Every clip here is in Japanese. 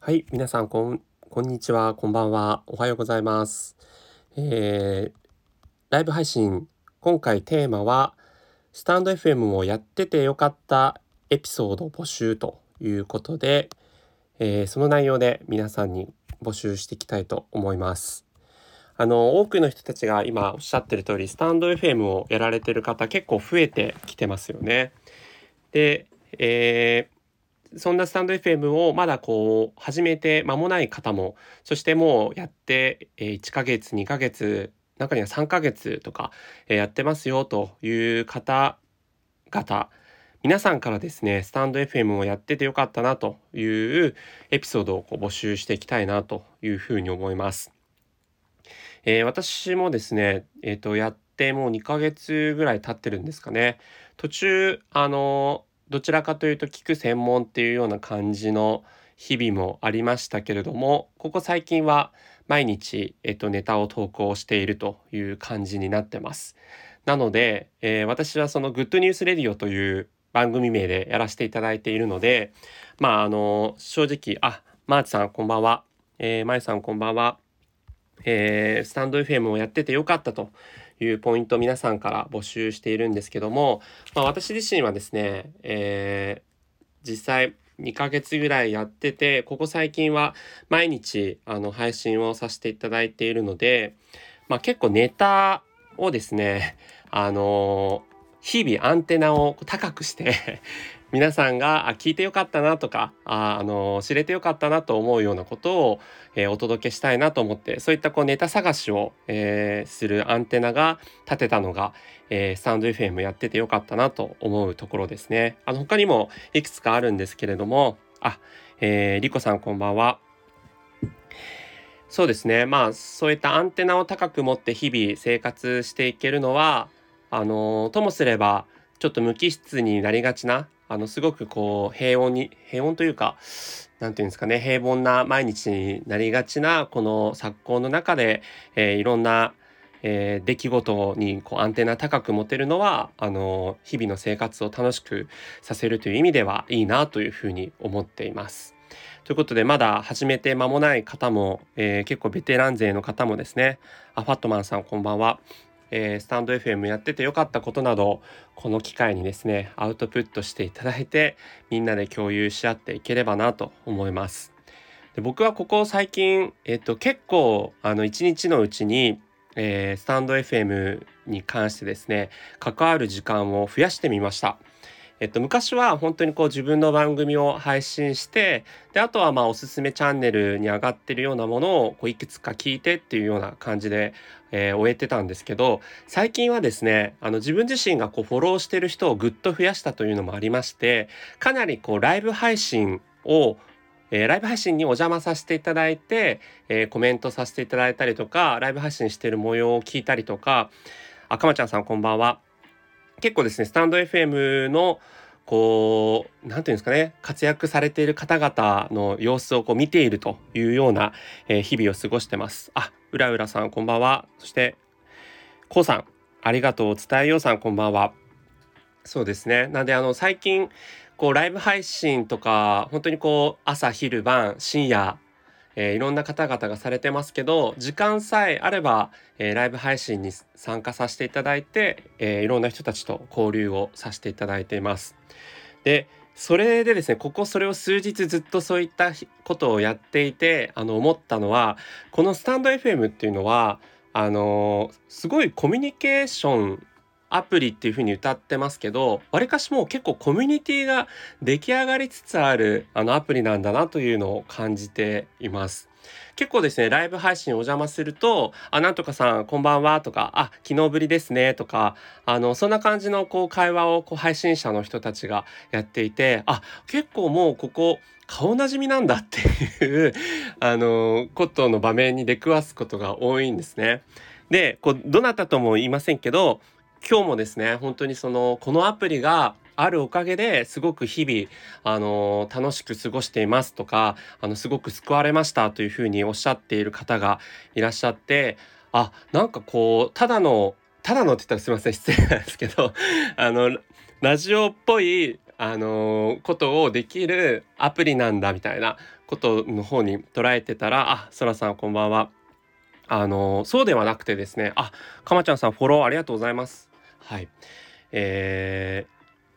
はい、皆さんこん、こんにちは、こんばんは、おはようございます。えー、ライブ配信、今回テーマは、スタンド FM をやっててよかったエピソード募集ということで、えーその内容で皆さんに募集していきたいと思います。あの、多くの人たちが今おっしゃってる通り、スタンド FM をやられてる方結構増えてきてますよね。で、えーそんなスタンド FM をまだこう始めて間もない方もそしてもうやって1ヶ月2ヶ月中には3ヶ月とかやってますよという方々皆さんからですねスタンド FM をやっててよかったなというエピソードをこう募集していきたいなというふうに思います。えー私もですね、えーとやってもう2ヶ月ぐらい経ってるんですかね途中あのどちらかというと聞く専門っていうような感じの日々もありましたけれどもここ最近は毎日、えっと、ネタを投稿しているという感じになってます。なので、えー私はその「 Good News Radio」という番組名でやらせていただいているのでまああの正直あマーチさんこんばんは、えー、マイさんこんばんは、えースタンド FM をやっててよかったと。いうポイント皆さんから募集しているんですけども、まあ、私自身はですね、えー実際2ヶ月ぐらいやっててここ最近は毎日あの配信をさせていただいているので、まあ、結構ネタをですねあの日々アンテナを高くして 皆さんが聞いてよかったなとかああの知れてよかったなと思うようなことを、えーお届けしたいなと思ってそういったこうネタ探しを、えーするアンテナが立てたのが、えースタンド FM やっててよかったなと思うところですね。あの他にもいくつかあるんですけれどもあ、えー、リコさんこんばんは。そうですねまあそういったアンテナを高く持って日々生活していけるのはあのともすればちょっと無機質になりがちなあのすごくこう平穏に平穏というかなんていうんですかね平凡な毎日になりがちなこの昨今の中で、えーいろんな、えー出来事にこうアンテナ高く持てるのはあの日々の生活を楽しくさせるという意味ではいいなというふうに思っています。ということでまだ始めて間もない方も、えー結構ベテラン勢の方もですねあファットマンさんこんばんは、えースタンド FM やっててよかったことなどこの機会にですねアウトプットしていただいてみんなで共有し合っていければなと思います。で僕はここ最近、えっと、結構あの一日のうちに、えースタンド FM に関してですね関わる時間を増やしてみました。えっと、昔は本当にこう自分の番組を配信してであとはまあおすすめチャンネルに上がってるようなものをこういくつか聞いてっていうような感じで、えー終えてたんですけど最近はですねあの自分自身がこうフォローしてる人をぐっと増やしたというのもありましてかなりこうライブ配信をえーライブ配信にお邪魔させていただいて、えーコメントさせていただいたりとかライブ配信してる模様を聞いたりとかあかまちゃんさんこんばんは。結構ですねスタンド FM のこうなんていうんですかね活躍されている方々の様子をこう見ているというような、えー日々を過ごしてます。あうらうらさんこんばんは。そしてこうさん。ありがとう。伝えようさんこんばんは。そうですね。なんであの最近こうライブ配信とか本当にこう朝昼晩深夜えーいろんな方々がされてますけど時間さえあれば、えーライブ配信に参加させていただいて、えーいろんな人たちと交流をさせていただいています。でそれでですねここそれを数日ずっとそういったことをやっていてあの思ったのはこのスタンド FM っていうのはあのすごいコミュニケーションアプリっていう風に歌ってますけどわりかしもう結構コミュニティが出来上がりつつあるあのアプリなんだなというのを感じています。結構ですねライブ配信お邪魔すると「あなんとかさんこんばんは」とか「あ昨日ぶりですね」とかあのそんな感じのこう会話をこう配信者の人たちがやっていてあ結構もうここ顔なじみなんだっていう あのことの場面に出くわすことが多いんですね。でこうどなたとも言いませんけど今日もですね本当にそのこのアプリがあるおかげですごく日々あの楽しく過ごしていますとかあのすごく救われましたというふうにおっしゃっている方がいらっしゃってあなんかこうただのただのって言ったらすいません失礼なんですけど あのラジオっぽいあの、ことをできるアプリなんだみたいなことの方に捉えてたらあそらさんこんばんは。あの、そうではなくてですねあかまちゃんさんフォローありがとうございます。はいえ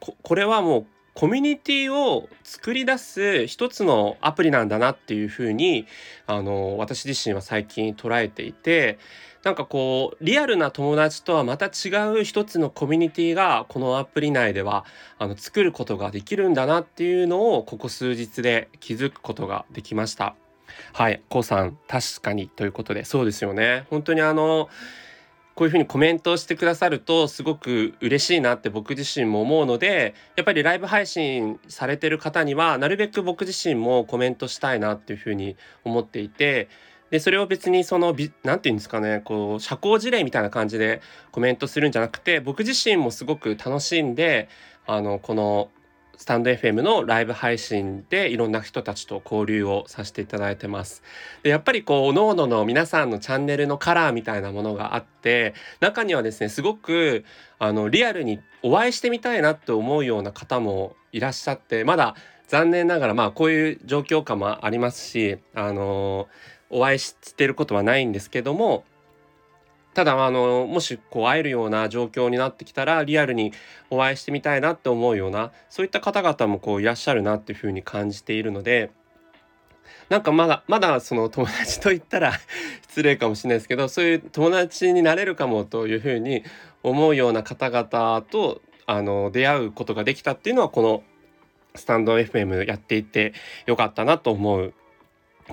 ー、ここれはもうコミュニティを作り出す一つのアプリなんだなっていうふうにあの私自身は最近捉えていてなんかこうリアルな友達とはまた違う一つのコミュニティがこのアプリ内ではあの作ることができるんだなっていうのをここ数日で気づくことができました。はい、こうさん確かにということでそうですよね。本当にあのこういうふうにコメントをしてくださるとすごく嬉しいなって僕自身も思うのでやっぱりライブ配信されてる方にはなるべく僕自身もコメントしたいなっていうふうに思っていてでそれを別にその何て言うんですかねこう社交辞令みたいな感じでコメントするんじゃなくて僕自身もすごく楽しんであのこのスタンド FM のライブ配信でいろんな人たちと交流をさせていただいてます。でやっぱりこう各々の皆さんのチャンネルのカラーみたいなものがあって中にはですねすごくあのリアルにお会いしてみたいなって思うような方もいらっしゃってまだ残念ながらまあこういう状況下もありますしあのお会いしてることはないんですけどもただあのもしこう会えるような状況になってきたらリアルにお会いしてみたいなって思うようなそういった方々もこういらっしゃるなっていうふうに感じているのでなんかまだまだその友達と言ったら 失礼かもしれないですけどそういう友達になれるかもというふうに思うような方々とあの出会うことができたっていうのはこのスタンド FM やっていてよかったなと思う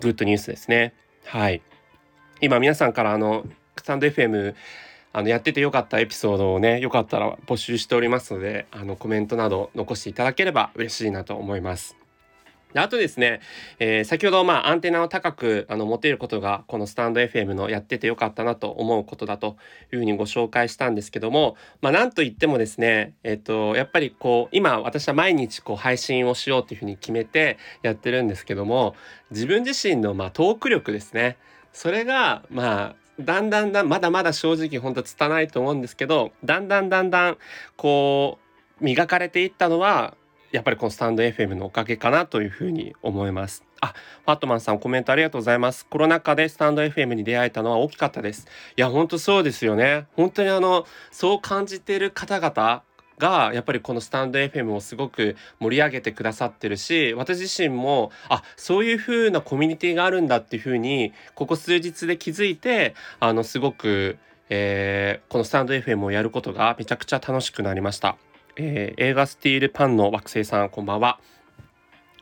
グッドニュースですね。はい。今皆さんからあのスタンド FM あのやっててよかったエピソードをねよかったら募集しておりますのであのコメントなど残していただければ嬉しいなと思います。であとですね、えー、先ほどまあアンテナを高くあの持てることがこのスタンド FM のやっててよかったなと思うことだというふうにご紹介したんですけども、まあ、なんといってもですね、えっ、ー、とやっぱりこう今私は毎日こう配信をしようというふうに決めてやってるんですけども自分自身のまあトーク力ですねそれがまあだんだんだんまだまだ正直ほんと拙いと思うんですけどだんだんだんだんこう磨かれていったのはやっぱりこのスタンド FM のおかげかなというふうに思います。あ、ファットマンさんコメントありがとうございます。コロナ禍でスタンド FM に出会えたのは大きかったです。いや、本当そうですよね。本当にあの、そう感じている方々がやっぱりこのスタンド FM をすごく盛り上げてくださってるし私自身もあそういう風なコミュニティがあるんだっていう風にここ数日で気づいてあのすごく、えー、このスタンド FM をやることがめちゃくちゃ楽しくなりました。えー、映画スティールパンの惑星さんこんばんは。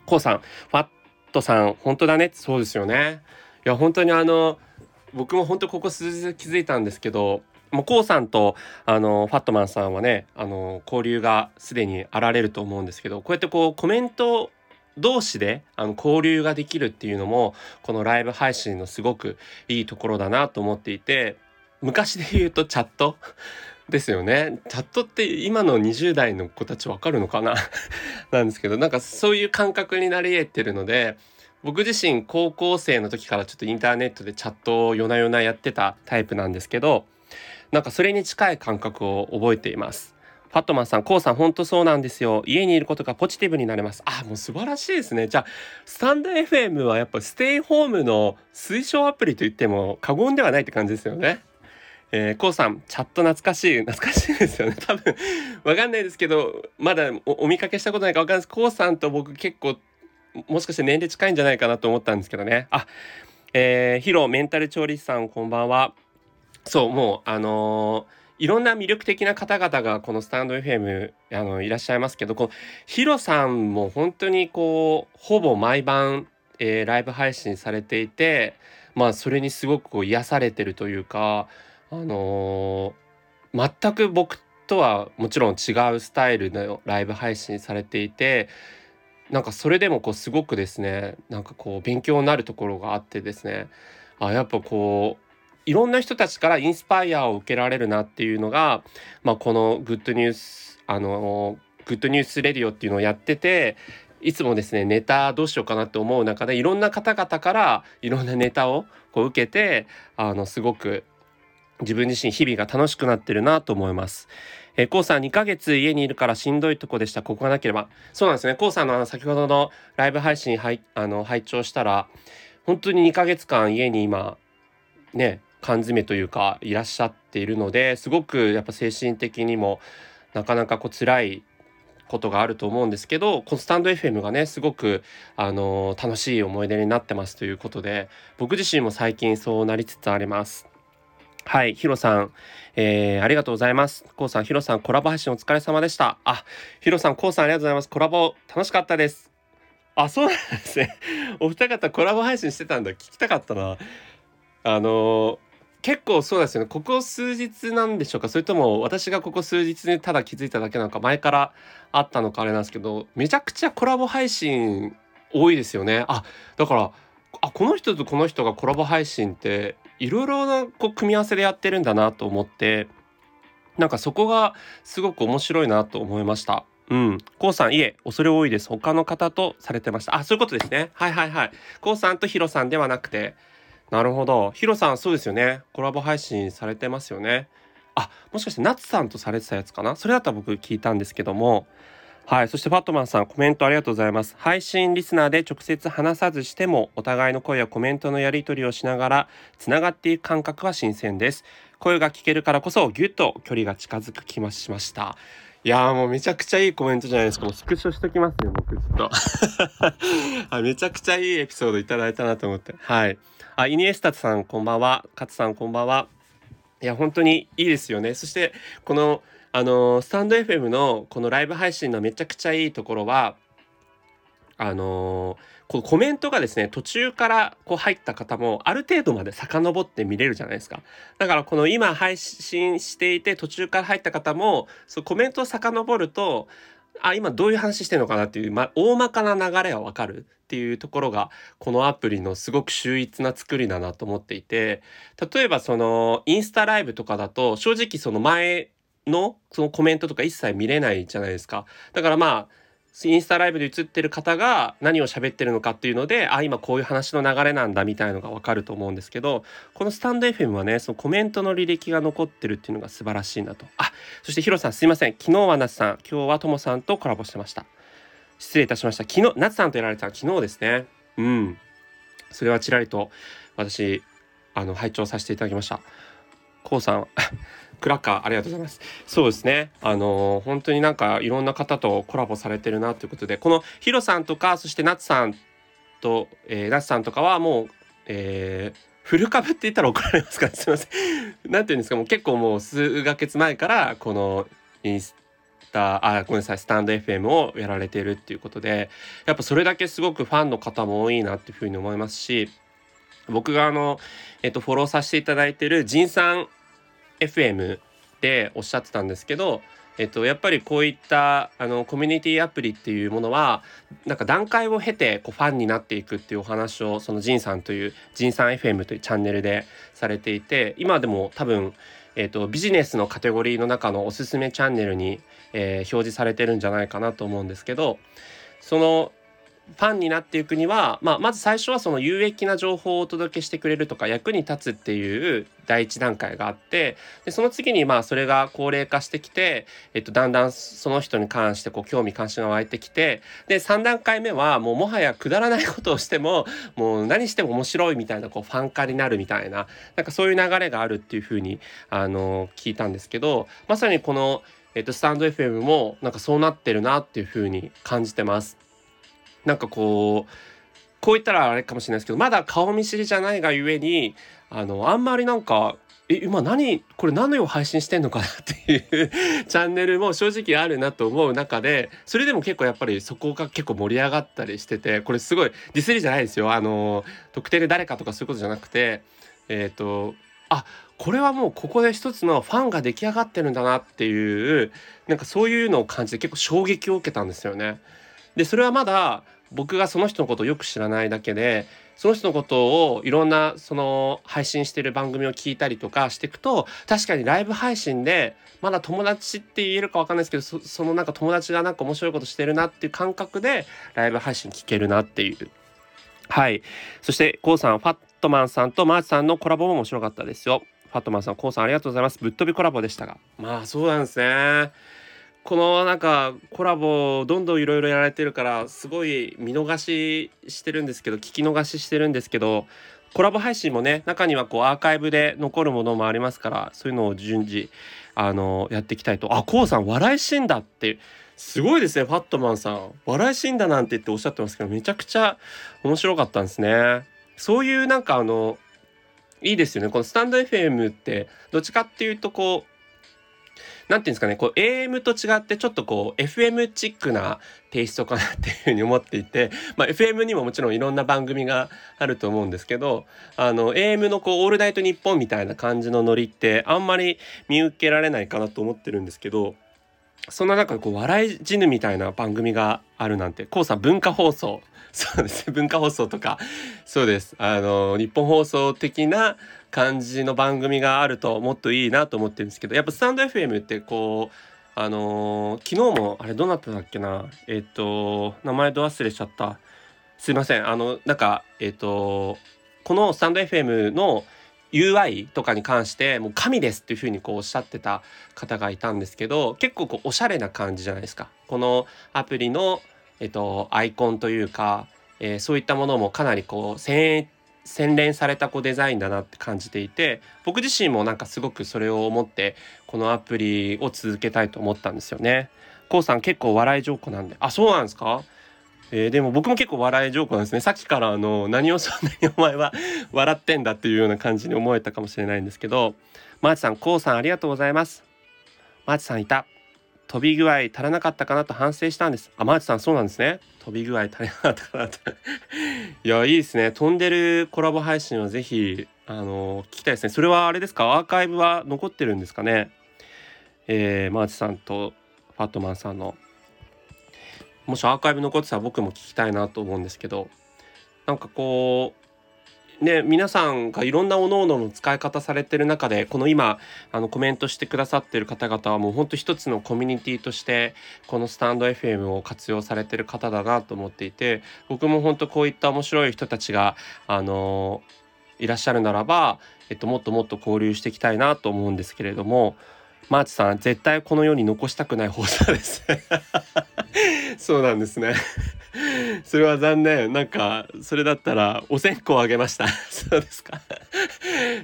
こうさんファットさん本当だねそうですよね。いや本当にあの僕も本当ここ数日気づいたんですけどもうコウさんとあのファットマンさんはねあの交流がすでにあられると思うんですけどこうやってこうコメント同士であの交流ができるっていうのもこのライブ配信のすごくいいところだなと思っていて昔で言うとチャット ですよね。チャットって今の20代の子たちわかるのかな？なんですけどなんかそういう感覚になり得てるので僕自身高校生の時からちょっとインターネットでチャットを夜な夜なやってたタイプなんですけどなんかそれに近い感覚を覚えています。ファットマンさん、コウさん、本当そうなんですよ。家にいることがポジティブになれます。あ、もう素晴らしいですね。じゃあ、スタンド FM はやっぱステイホームの推奨アプリと言っても過言ではないって感じですよね。えー、コウさん、チャット懐かしい。懐かしいですよね。多分、わかんないですけど、まだお見かけしたことないかわかんないです。コウさんと僕結構、もしかして年齢近いんじゃないかなと思ったんですけどね。あ、えー、ヒロメンタル調理師さん、こんばんは。そうもうあのー、いろんな魅力的な方々がこのスタンド FM あのいらっしゃいますけどこのヒロさんも本当にこうほぼ毎晩、えー、ライブ配信されていてまあそれにすごくこう癒されてるというかあのー、全く僕とはもちろん違うスタイルのライブ配信されていてなんかそれでもこうすごくですねなんかこう勉強になるところがあってですねあやっぱこういろんな人たちからインスパイアを受けられるなっていうのが、まあ、この Good News あの Good News Radio っていうのをやってていつもですねネタどうしようかなって思う中でいろんな方々からいろんなネタをこう受けてあのすごく自分自身日々が楽しくなってるなと思います。えー、コウさん2ヶ月家にいるからしんどいとこでした。ここがなければ。そうなんですね。コウさんのあの先ほどのライブ配信はいあの拝聴したら、本当に2ヶ月間家に今、ね、缶詰というかいらっしゃっているのですごくやっぱ精神的にもなかなかこう辛いことがあると思うんですけどこのスタンド FM がねすごく、あの楽しい思い出になってますということで僕自身も最近そうなりつつあります。はい、ヒロさん、えー、ありがとうございます。コウさん、ヒロさん、コラボ配信お疲れ様でした。あ、ヒロさん、コウさん、ありがとうございます。コラボ楽しかったです。あ、そうなんですね。お二方コラボ配信してたんだ。聞きたかったな。あのー、結構そうですよね。ここ数日なんでしょうかそれとも私がここ数日にただ気づいただけなのか前からあったのかあれなんですけど、めちゃくちゃコラボ配信多いですよね。あ、だから、あ、この人とこの人がコラボ配信っていろいろなこう組み合わせでやってるんだなと思ってなんかそこがすごく面白いなと思いました。うん。こうさん、いえ、恐れ多いです。他の方とされてました。あ、そういうことですね。はいはいはい。こうさんとヒロさんではなくて、なるほど。ヒロさん、そうですよね。コラボ配信されてますよね。あ、もしかしてナツさんとされてたやつかな？それだったら僕聞いたんですけども、はい。そしてファットマンさん、コメントありがとうございます。配信リスナーで直接話さずしても、お互いの声やコメントのやり取りをしながら、つながっていく感覚は新鮮です。声が聞けるからこそ、ぎゅっと距離が近づく気もしました。いやーもうめちゃくちゃいいコメントじゃないですか。もうスクショしときますよ、僕ちょっと。あ めちゃくちゃいいエピソードいただいたなと思って。はい。あ、イニエスタさんこんばんは。勝さんこんばんは。いや、本当にいいですよね。そして、この、あのスタンド FM のこのライブ配信のめちゃくちゃいいところはあのこのコメントがですね途中からこう入った方もある程度まで遡って見れるじゃないですかだからこの今配信していて途中から入った方もそうコメントを遡るとあ今どういう話してるのかなっていう、ま、大まかな流れはわかるっていうところがこのアプリのすごく秀逸な作りだなと思っていて例えばそのインスタライブとかだと正直その前のそのコメントとか一切見れないじゃないですか。だからまあインスタライブで映ってる方が何を喋ってるのかっていうのであ今こういう話の流れなんだみたいのがわかると思うんですけどこのスタンド FM はねそのコメントの履歴が残ってるっていうのが素晴らしいなと。あそしてヒロさんすいません。昨日は夏さん今日はともさんとコラボしてました。失礼いたしました。昨日夏さんとやられた昨日ですね。うん。それはちらりと私あの拝聴させていただきました。こうさんクラッカーありがとうございます。そうですね。あのー、本当になんかいろんな方とコラボされてるなということで、このヒロさんとか、そしてナツさんと、えー、ナツさんとかはもう、えー、フル株って言ったら怒られますか、ね、すいません。なんていうんですか、もう結構もう数ヶ月前からこのインスタ、あ、ごめんなさい、スタンド FM をやられているっていうことで、やっぱそれだけすごくファンの方も多いなっていうふうに思いますし、僕があの、えっと、フォローさせていただいてる仁さん FM でおっしゃってたんですけど、えっと、やっぱりこういったあのコミュニティアプリっていうものはなんか段階を経てこうファンになっていくっていうお話をそのジンさんというジンさん FM というチャンネルでされていて今でも多分、えっと、ビジネスのカテゴリーの中のおすすめチャンネルに、えー、表示されてるんじゃないかなと思うんですけどそのファンになっていくには、まあ、まず最初はその有益な情報をお届けしてくれるとか役に立つっていう第一段階があってでその次にまあそれが高齢化してきて、えっと、だんだんその人に関してこう興味関心が湧いてきてで3段階目はもうもはやくだらないことをしてももう何しても面白いみたいなこうファン化になるみたいななんかそういう流れがあるっていうふうにあの聞いたんですけどまさにこの、えっと、スタンド FM もなんかそうなってるなっていうふうに感じてます。なんかこうこう言ったらあれかもしれないですけどまだ顔見知りじゃないがゆえにあのあんまりなんかえ今何これ何を配信してんのかなっていうチャンネルも正直あるなと思う中でそれでも結構やっぱりそこが結構盛り上がったりしててこれすごいディスりじゃないですよあの特定で誰かとかそういうことじゃなくてえっ、ー、とあこれはもうここで一つのファンが出来上がってるんだなっていうなんかそういうのを感じて結構衝撃を受けたんですよね。でそれはまだ僕がその人のことをよく知らないだけでその人のことをいろんなその配信してる番組を聞いたりとかしていくと確かにライブ配信でまだ友達って言えるか分かんないですけどそそのなんか友達がなんか面白いことしてるなっていう感覚でライブ配信聞けるなっていうはいそして k o さんファットマンさんとマーチさんのコラボも面白かったですよファットマンさん、コウさんありがとうございます。ぶっ飛びコラボでしたが。まあそうなんですね。このなんかコラボどんどんいろいろやられてるからすごい見逃ししてるんですけど聞き逃ししてるんですけどコラボ配信もね中にはこうアーカイブで残るものもありますからそういうのを順次あのやっていきたいと。あこうさん笑い死んだってすごいですねファットマンさん。笑い死んだなんて言っておっしゃってますけどめちゃくちゃ面白かったんですね。そういうなんかあのいいですよね。このスタンド FM ってどっちかっていうとこうなんて言うんですかねこう AM と違ってちょっとこう FM チックなテイストかなっていうふうに思っていて、まあ、FM にももちろんいろんな番組があると思うんですけどあの AM のこう「オールナイトニッポン」みたいな感じのノリってあんまり見受けられないかなと思ってるんですけどそんな中こう笑い死ぬみたいな番組があるなんて、こうさん文化放送。そうですね、文化放送とか、そうです。あの、日本放送的な感じの番組があるともっといいなと思ってるんですけど、やっぱスタンド FM ってこう、あのー、昨日も、あれどうなったんだっけな、えっ、ー、と、名前ど忘れしちゃった。すいません。あの、なんか、えっ、ー、と、このスタンド FM の UI とかに関してもう神ですっていうふうにこうおっしゃってた方がいたんですけど結構こうおしゃれな感じじゃないですか。このアプリの、えっと、アイコンというか、えー、そういったものもかなりこう洗練されたこうデザインだなって感じていて僕自身もなんかすごくそれを思ってこのアプリを続けたいと思ったんですよね。こうさん結構笑い上手なんで。あそうなんですか？えー、でも僕も結構笑いジョークなんですね。さっきからあの何をそんなに お前は笑ってんだっていうような感じに思えたかもしれないんですけどマーチさんこうさんありがとうございます。マーチさんいた。飛び具合足らなかったかなと反省したんです。あマーチさんそうなんですね。飛び具合足りなかったかなと。いやいいですね。飛んでるコラボ配信はぜひあの聞きたいですね。それはあれですか？アーカイブは残ってるんですかね？えー、マーチさんとファットマンさんのもしアーカイブ残ってたら僕も聞きたいなと思うんですけどなんかこうね皆さんがいろんなおのおのの使い方されてる中でこの今あのコメントしてくださってる方々はもうほんと一つのコミュニティとしてこのスタンド FM を活用されてる方だなと思っていて僕も本当こういった面白い人たちがあのいらっしゃるならば、えっと、もっともっと交流していきたいなと思うんですけれどもマーチさん絶対この世に残したくない放送です。そうなんですね。それは残念。なんかそれだったらお線香あげました。そうですか。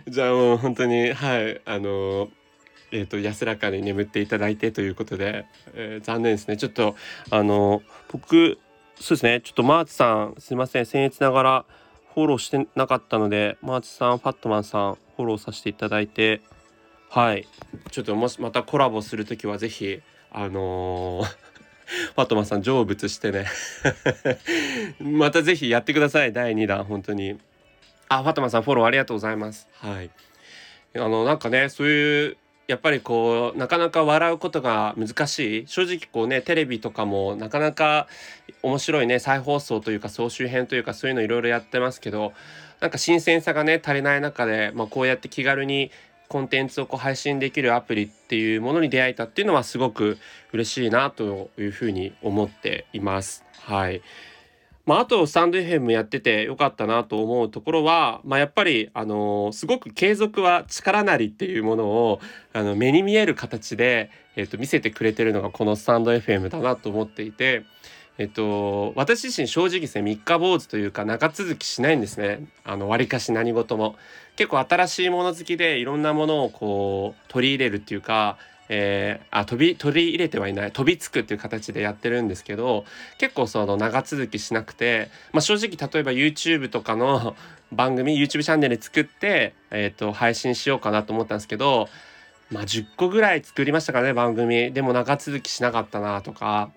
じゃあもう本当にはい。あのえーと、安らかに眠っていただいてということで、えー、残念ですね。ちょっとあの僕そうですね。ちょっとマーチさんすいません。僭越ながらフォローしてなかったのでマーチさんファットマンさんフォローさせていただいてはい。ちょっともしまたコラボする時は是非あのー、ファトマさん成仏してね。また是非やってください。第2弾本当に。あファトマさんフォローありがとうございます。はい。あのなんかねそういうやっぱりこうなかなか笑うことが難しい。正直こうねテレビとかもなかなか面白いね再放送というか総集編というかそういうのいろいろやってますけどなんか新鮮さがね足りない中で、まあ、こうやって気軽にコンテンツをこう配信できるアプリっていうものに出会えたっていうのはすごく嬉しいなというふうに思っています。はい。まあ、あとスタンド FM やっててよかったなと思うところは、まあ、やっぱり、あのー、すごく継続は力なりっていうものをあの目に見える形で、えー、と見せてくれてるのがこのスタンド FM だなと思っていて、えっと、私自身正直ですね三日坊主というか長続きしないんですね。あの割かし何事も。結構新しいもの好きでいろんなものをこう取り入れるっていうか、えー、あ飛び取り入れてはいない飛びつくっていう形でやってるんですけど結構その長続きしなくて、まあ、正直例えば YouTube とかの 番組 YouTube チャンネル作って、えーと配信しようかなと思ったんですけどまあ10個ぐらい作りましたからね番組。でも長続きしなかったなとか。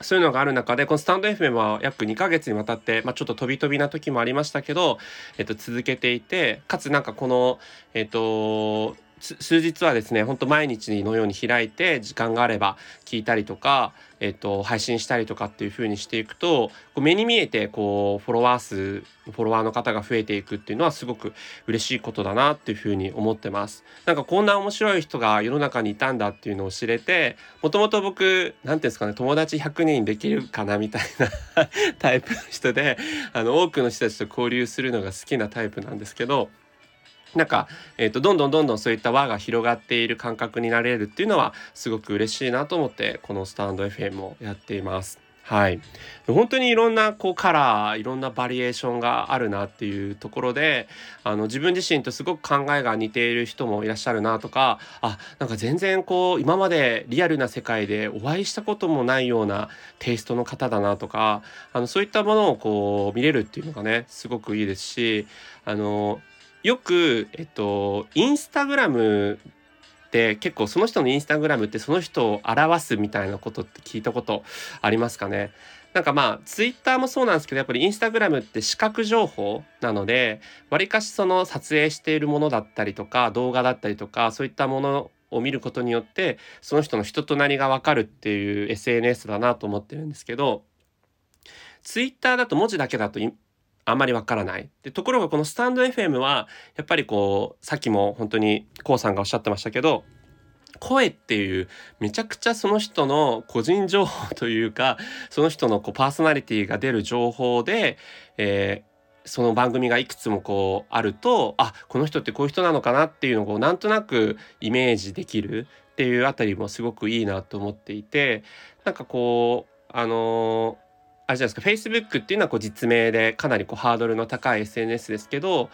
そういうのがある中で、このスタンド FM は約2ヶ月にわたって、まあ、ちょっと飛び飛びな時もありましたけど、えっと、続けていて、かつなんかこの、えっと、数日はですねほんと毎日のように開いて時間があれば聞いたりとか、えっと、配信したりとかっていう風にしていくとこう目に見えてこうフォロワー数フォロワーの方が増えていくっていうのはすごく嬉しいことだなっていう風に思ってます。なんかこんな面白い人が世の中にいたんだっていうのを知れてもともと僕何て言うんですかね友達100人できるかなみたいな タイプの人であの多くの人たちと交流するのが好きなタイプなんですけどなんか、えーと、どんどんどんどんそういった輪が広がっている感覚になれるっていうのはすごく嬉しいなと思ってこのスタンド FM をやっています。はい、本当にいろんなこうカラーいろんなバリエーションがあるなっていうところであの自分自身とすごく考えが似ている人もいらっしゃるなとかあなんか全然こう今までリアルな世界でお会いしたこともないようなテイストの方だなとかあのそういったものをこう見れるっていうのがねすごくいいですしあのよく、えっと、インスタグラムって結構その人のインスタグラムってその人を表すみたいなことって聞いたことありますかね？なんかまあツイッターもそうなんですけどやっぱりインスタグラムって視覚情報なのでわりかしその撮影しているものだったりとか動画だったりとかそういったものを見ることによってその人の人となりがわかるっていう SNS だなと思ってるんですけどツイッターだと文字だけだとあんまりわからない。でところがこのスタンド FM はやっぱりこうさっきも本当に k o さんがおっしゃってましたけど声っていうめちゃくちゃその人の個人情報というかその人のこうパーソナリティが出る情報で、えー、その番組がいくつもこうあるとあこの人ってこういう人なのかなっていうのをなんとなくイメージできるっていうあたりもすごくいいなと思っていてなんかこうあのーあれじゃないですか Facebook っていうのはこう実名でかなりこうハードルの高い SNS ですけど、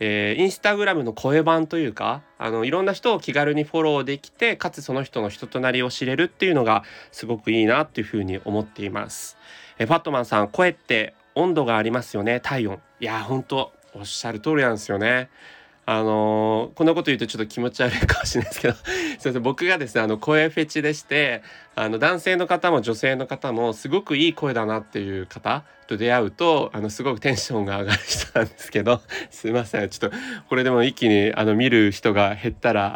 えー、インスタグラムの声版というかあのいろんな人を気軽にフォローできてかつその人の人となりを知れるっていうのがすごくいいなっていうふうに思っています。えー、ファットマンさん声って温度がありますよね体温いや本当おっしゃる通りなんですよね。あのー、こんなこと言うとちょっと気持ち悪いかもしれないですけど すいません。僕がですねあの声フェチでしてあの男性の方も女性の方もすごくいい声だなっていう方と出会うとあのすごくテンションが上がる人なんですけど すいません。ちょっとこれでも一気にあの見る人が減ったら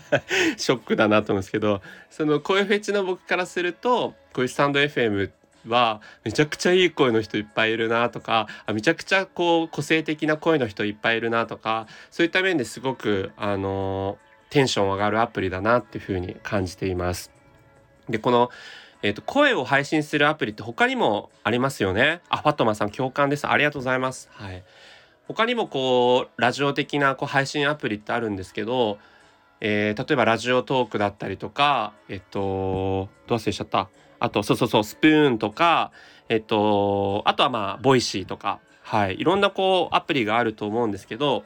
ショックだなと思うんですけどその声フェチの僕からするとこういうスタンド FM ってはめちゃくちゃいい声の人いっぱいいるなとかあめちゃくちゃこう個性的な声の人いっぱいいるなとかそういった面ですごくあのテンション上がるアプリだなっていうふうに感じています。でこのえーと、声を配信するアプリって他にもありますよね？あ、ファットマンさん共感です。ありがとうございます。はい。他にもこうラジオ的なこう配信アプリってあるんですけど、えー、例えばラジオトークだったりとか、えっとど忘れしちゃった？あと、そうそうそう、スプーンとか、えっと、あとはまあ、ボイシーとか、はい、いろんなこう、アプリがあると思うんですけど、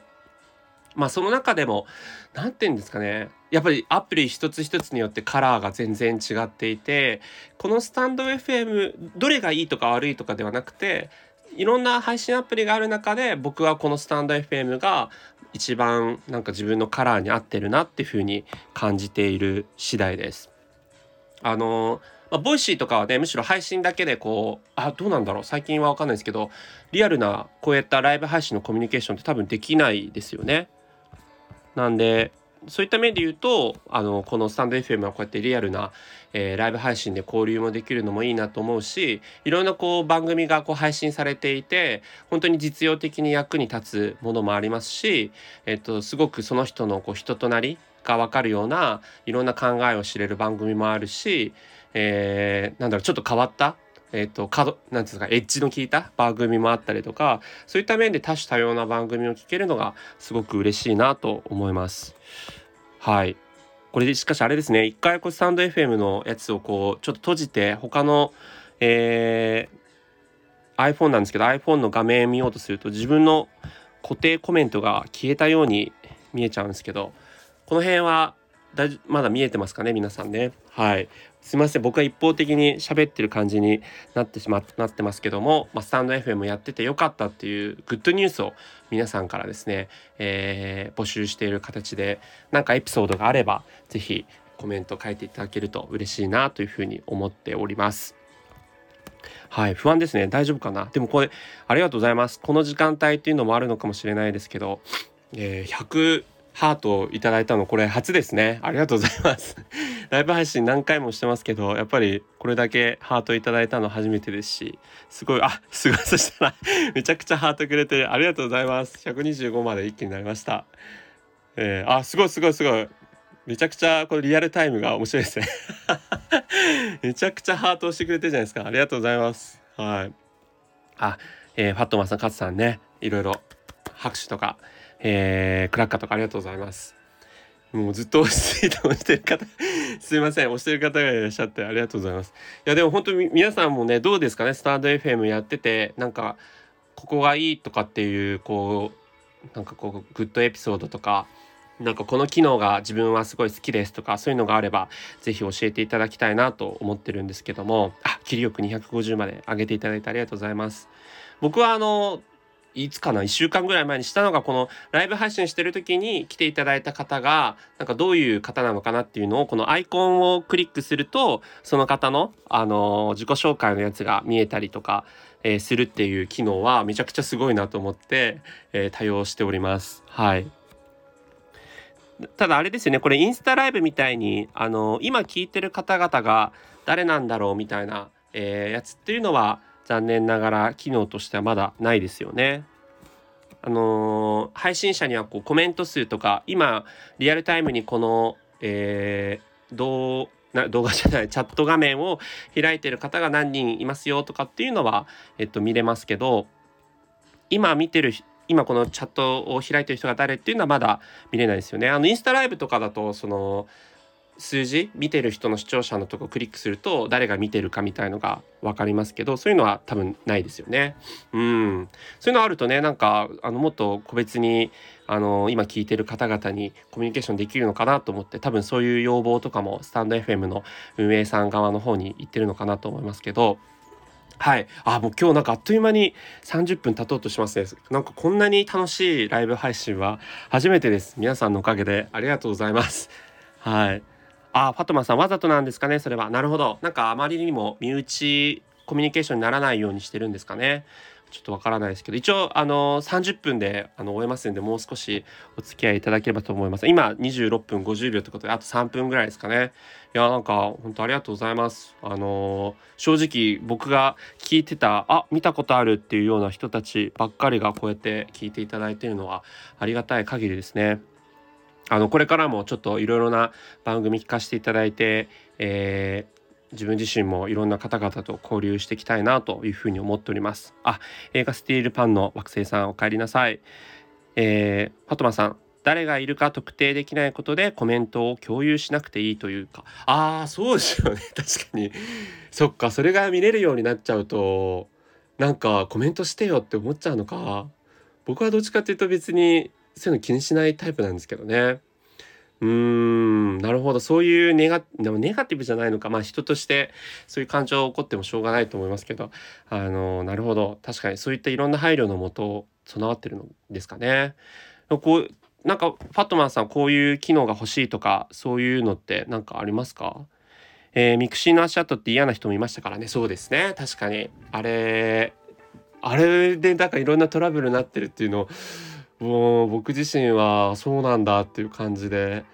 まあ、その中でも、何て言うんですかね、やっぱりアプリ一つ一つによってカラーが全然違っていて、このスタンド FM、どれがいいとか悪いとかではなくて、いろんな配信アプリがある中で僕はこのスタンド FM が一番なんか自分のカラーに合ってるなっていうふうに感じている次第です。あのまあ、ボイシーとかはねむしろ配信だけでこうあどうなんだろう最近は分かんないですけどリアルなこういったライブ配信のコミュニケーションって多分できないですよね。なんでそういった面で言うとあのこのスタンド FM はこうやってリアルな、えー、ライブ配信で交流もできるのもいいなと思うしいろんなこう番組がこう配信されていて本当に実用的に役に立つものもありますし、えっと、すごくその人のこう人となりが分かるようないろんな考えを知れる番組もあるし、えー、なんだろうちょっと変わったえっ、ー、と角なんですかエッジの効いた番組もあったりとかそういった面で多種多様な番組を聞けるのがすごく嬉しいなと思います。はい。これでしかしあれですね一回こうスタンド FM のやつをこうちょっと閉じて他の、えー、iPhone なんですけど iPhone の画面見ようとすると自分の固定コメントが消えたように見えちゃうんですけどこの辺はだまだ見えてますかね皆さんね。はい。すいません僕は一方的に喋ってる感じになってしまなってますけども、まあ、スタンド FM やっててよかったっていうグッドニュースを皆さんからですね、えー、募集している形で何かエピソードがあれば是非コメント書いていただけると嬉しいなというふうに思っております。はい、不安ですね。大丈夫かな？でもこれ、ありがとうございます。この時間帯っていうのもあるのかもしれないですけど、えー、100、ハートをいただいたのこれ初ですね。ありがとうございます。ライブ配信何回もしてますけど、やっぱりこれだけハートいただいたの初めてですし、すごい、あ、すごい、そしたら めちゃくちゃハートくれてありがとうございます。125まで一気になりました。えー、あ、すごいすごいすごい。めちゃくちゃこれリアルタイムが面白いですね めちゃくちゃハートをしてくれてるじゃないですか。ありがとうございます。はい。あ、えー、ファットマンさん、カツさんね、いろいろ拍手とかえー、クラッカーとかありがとうございます。もうずっと押して押してる方 すいません押してる方がいらっしゃってありがとうございます。いやでも本当に皆さんもねどうですかね？スタンド FM やっててなんかここがいいとかっていうこうなんかこうグッドエピソードとかなんかこの機能が自分はすごい好きですとかそういうのがあれば是非教えていただきたいなと思ってるんですけどもあ切りよく250まで上げていただいてありがとうございます。僕はあのいつかな1週間ぐらい前にしたのがこのライブ配信してる時に来ていただいた方がなんかどういう方なのかなっていうのをこのアイコンをクリックするとその方のあの自己紹介のやつが見えたりとか、えー、するっていう機能はめちゃくちゃすごいなと思って、えー、対応しております。はい。ただあれですよねこれインスタライブみたいにあの今聞いてる方々が誰なんだろうみたいな、えー、やつっていうのは残念ながら機能としてはまだないですよね。あのー、配信者にはこうコメント数とか今リアルタイムにこの、えー、動な動画じゃないチャット画面を開いてる方が何人いますよとかっていうのは、えっと、見れますけど今見てる今このチャットを開いてる人が誰っていうのはまだ見れないですよね。あのインスタライブとかだとその数字見てる人の視聴者のとこクリックすると誰が見てるかみたいのが分かりますけどそういうのは多分ないですよね。うんそういうのあるとねなんかあのもっと個別にあの今聞いてる方々にコミュニケーションできるのかなと思って多分そういう要望とかもスタンド FM の運営さん側の方に言ってるのかなと思いますけど。はい。あ、もう今日なんかあっという間に30分経とうとしますね。なんかこんなに楽しいライブ配信は初めてです。皆さんのおかげでありがとうございます。はい。あファトマさんわざとなんですかねそれは。なるほど。なんかあまりにも身内コミュニケーションにならないようにしてるんですかね。ちょっとわからないですけど。一応あの30分であの終えますんでもう少しお付き合いいただければと思います。今26分50秒ってことであと3分ぐらいですかね。いやなんか本当ありがとうございます。あの正直僕が聞いてたあ見たことあるっていうような人たちばっかりがこうやって聞いていただいてるのはありがたい限りですね。あのこれからもちょっといろいろな番組聞かせていただいて、えー、自分自身もいろんな方々と交流していきたいなというふうに思っております。あ、映画スティールパンの惑星さんお帰りなさい。えー、ファトマさん、誰がいるか特定できないことでコメントを共有しなくていいというか、ああ、そうですよね。確かに。そっか、それが見れるようになっちゃうと、なんかコメントしてよって思っちゃうのか。僕はどっちかっていうと別にそういうの気にしないタイプなんですけどね。うーんなるほど。そういうネガでもネガティブじゃないのか。まあ人としてそういう感情が起こってもしょうがないと思いますけど。あのなるほど。確かにそういったいろんな配慮のもと備わってるのですかね。こうなんかファットマンさんこういう機能が欲しいとかそういうのって何かありますか？えー、ミクシーの足跡って嫌な人もいましたからね。そうですね。確かに。あれあれでなんかいろんなトラブルになってるっていうのをもう僕自身はそうなんだっていう感じで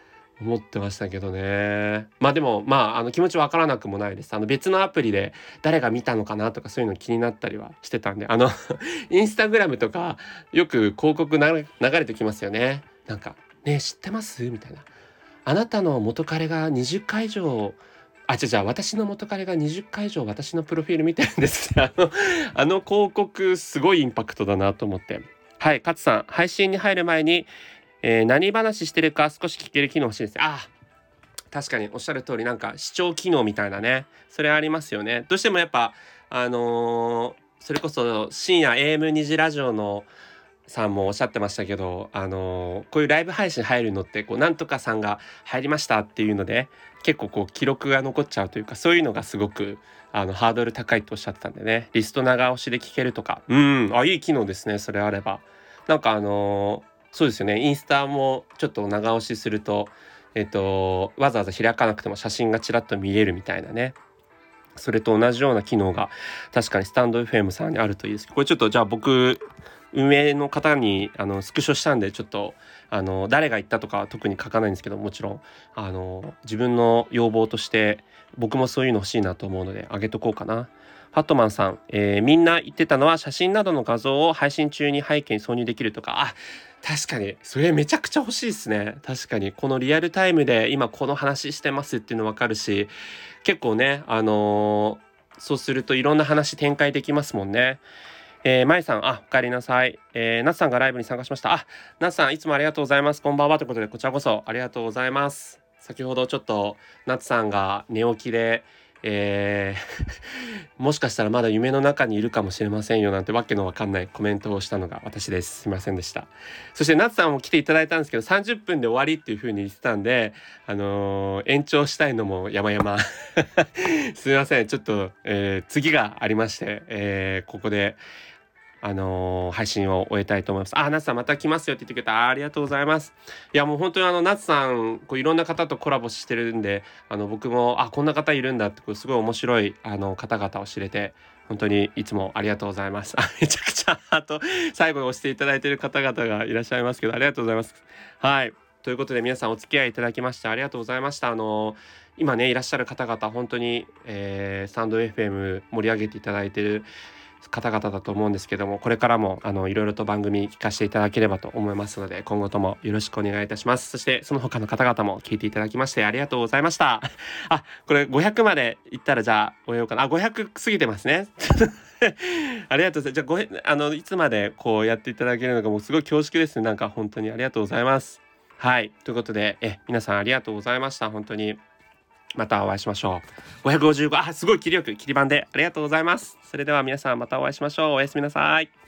思ってましたけどねまあでもまああの気持ちわからなくもないですあの別のアプリで誰が見たのかなとかそういうの気になったりはしてたんであの インスタグラムとかよく広告流れてきますよねなんか「ね知ってます?」みたいな「あなたの元彼が20回以上あ、じゃじゃ私の元彼が20回以上私のプロフィール見てるんですね。あの、あの広告すごいインパクトだなと思って。はい、勝さん、配信に入る前に、えー、何話してるか少し聞ける機能欲しいです。あ確かにおっしゃる通り、なんか視聴機能みたいなね、それありますよね。どうしてもやっぱ、あのー、それこそ深夜 AM2 時ラジオのさんもおっしゃってましたけど、あのー、こういうライブ配信入るのってこうなんとかさんが入りましたっていうので結構こう記録が残っちゃうというかそういうのがすごくあのハードル高いとおっしゃってたんでねリスト長押しで聞けるとかうんあいい機能ですねそれあれば。なんかあのそうですよね。インスタもちょっと長押しするとえっとわざわざ開かなくても写真がちらっと見れるみたいなね。それと同じような機能が確かにスタンド FM さんにあるといいです。これちょっとじゃあ僕運営の方にあのスクショしたんでちょっとあの誰が言ったとか特に書かないんですけどもちろん。あの自分の要望として僕もそういうの欲しいなと思うのであげとこうかな。ハットマンさん、えー、みんな言ってたのは写真などの画像を配信中に背景に挿入できるとか、あ、確かに、それめちゃくちゃ欲しいですね。確かに、このリアルタイムで今この話してますっていうの分かるし、結構ね、あのー、そうするといろんな話展開できますもんね。えー、まいさん、あ、お帰りなさい。えー、なつさんがライブに参加しました。あ、なつさん、いつもありがとうございます。こんばんは。ということで、こちらこそありがとうございます。先ほどちょっと、なつさんが寝起きで、えーもしかしたらまだ夢の中にいるかもしれませんよなんてわけのわかんないコメントをしたのが私です。すいませんでした。そして夏さんも来ていただいたんですけど30分で終わりっていう風に言ってたんで、あのー、延長したいのも山々 すいません。ちょっと、えー、次がありまして、えー、ここであのー、配信を終えたいと思います。あ、夏さんまた来ますよって言ってくれた。ありがとうございます。いや、もう本当にあの、夏さん、こういろんな方とコラボしてるんで、あの、僕も、あ、こんな方いるんだって、こうすごい面白い、あの、方々を知れて、本当にいつもありがとうございます。あ、めちゃくちゃ、あと、最後に押していただいている方々がいらっしゃいますけど、ありがとうございます。はい。ということで皆さんお付き合いいただきましてありがとうございました。あの今ねいらっしゃる方々本当に、えー、スタンド FM 盛り上げていただいてる方々だと思うんですけどもこれからもあのいろいろと番組聞かせていただければと思いますので今後ともよろしくお願いいたします。そしてその他の方々も聞いていただきましてありがとうございました。あこれ500までいったらじゃあ終えようかな。あ500過ぎてますね。ありがとうございます。じゃあごあのいつまでこうやっていただけるのかもうすごい恐縮ですね。なんか本当にありがとうございます。はい。ということでえ皆さんありがとうございました。本当に。またお会いしましょう。555、あ、すごい切りよく切り番でありがとうございます。それでは皆さんまたお会いしましょう。おやすみなさい。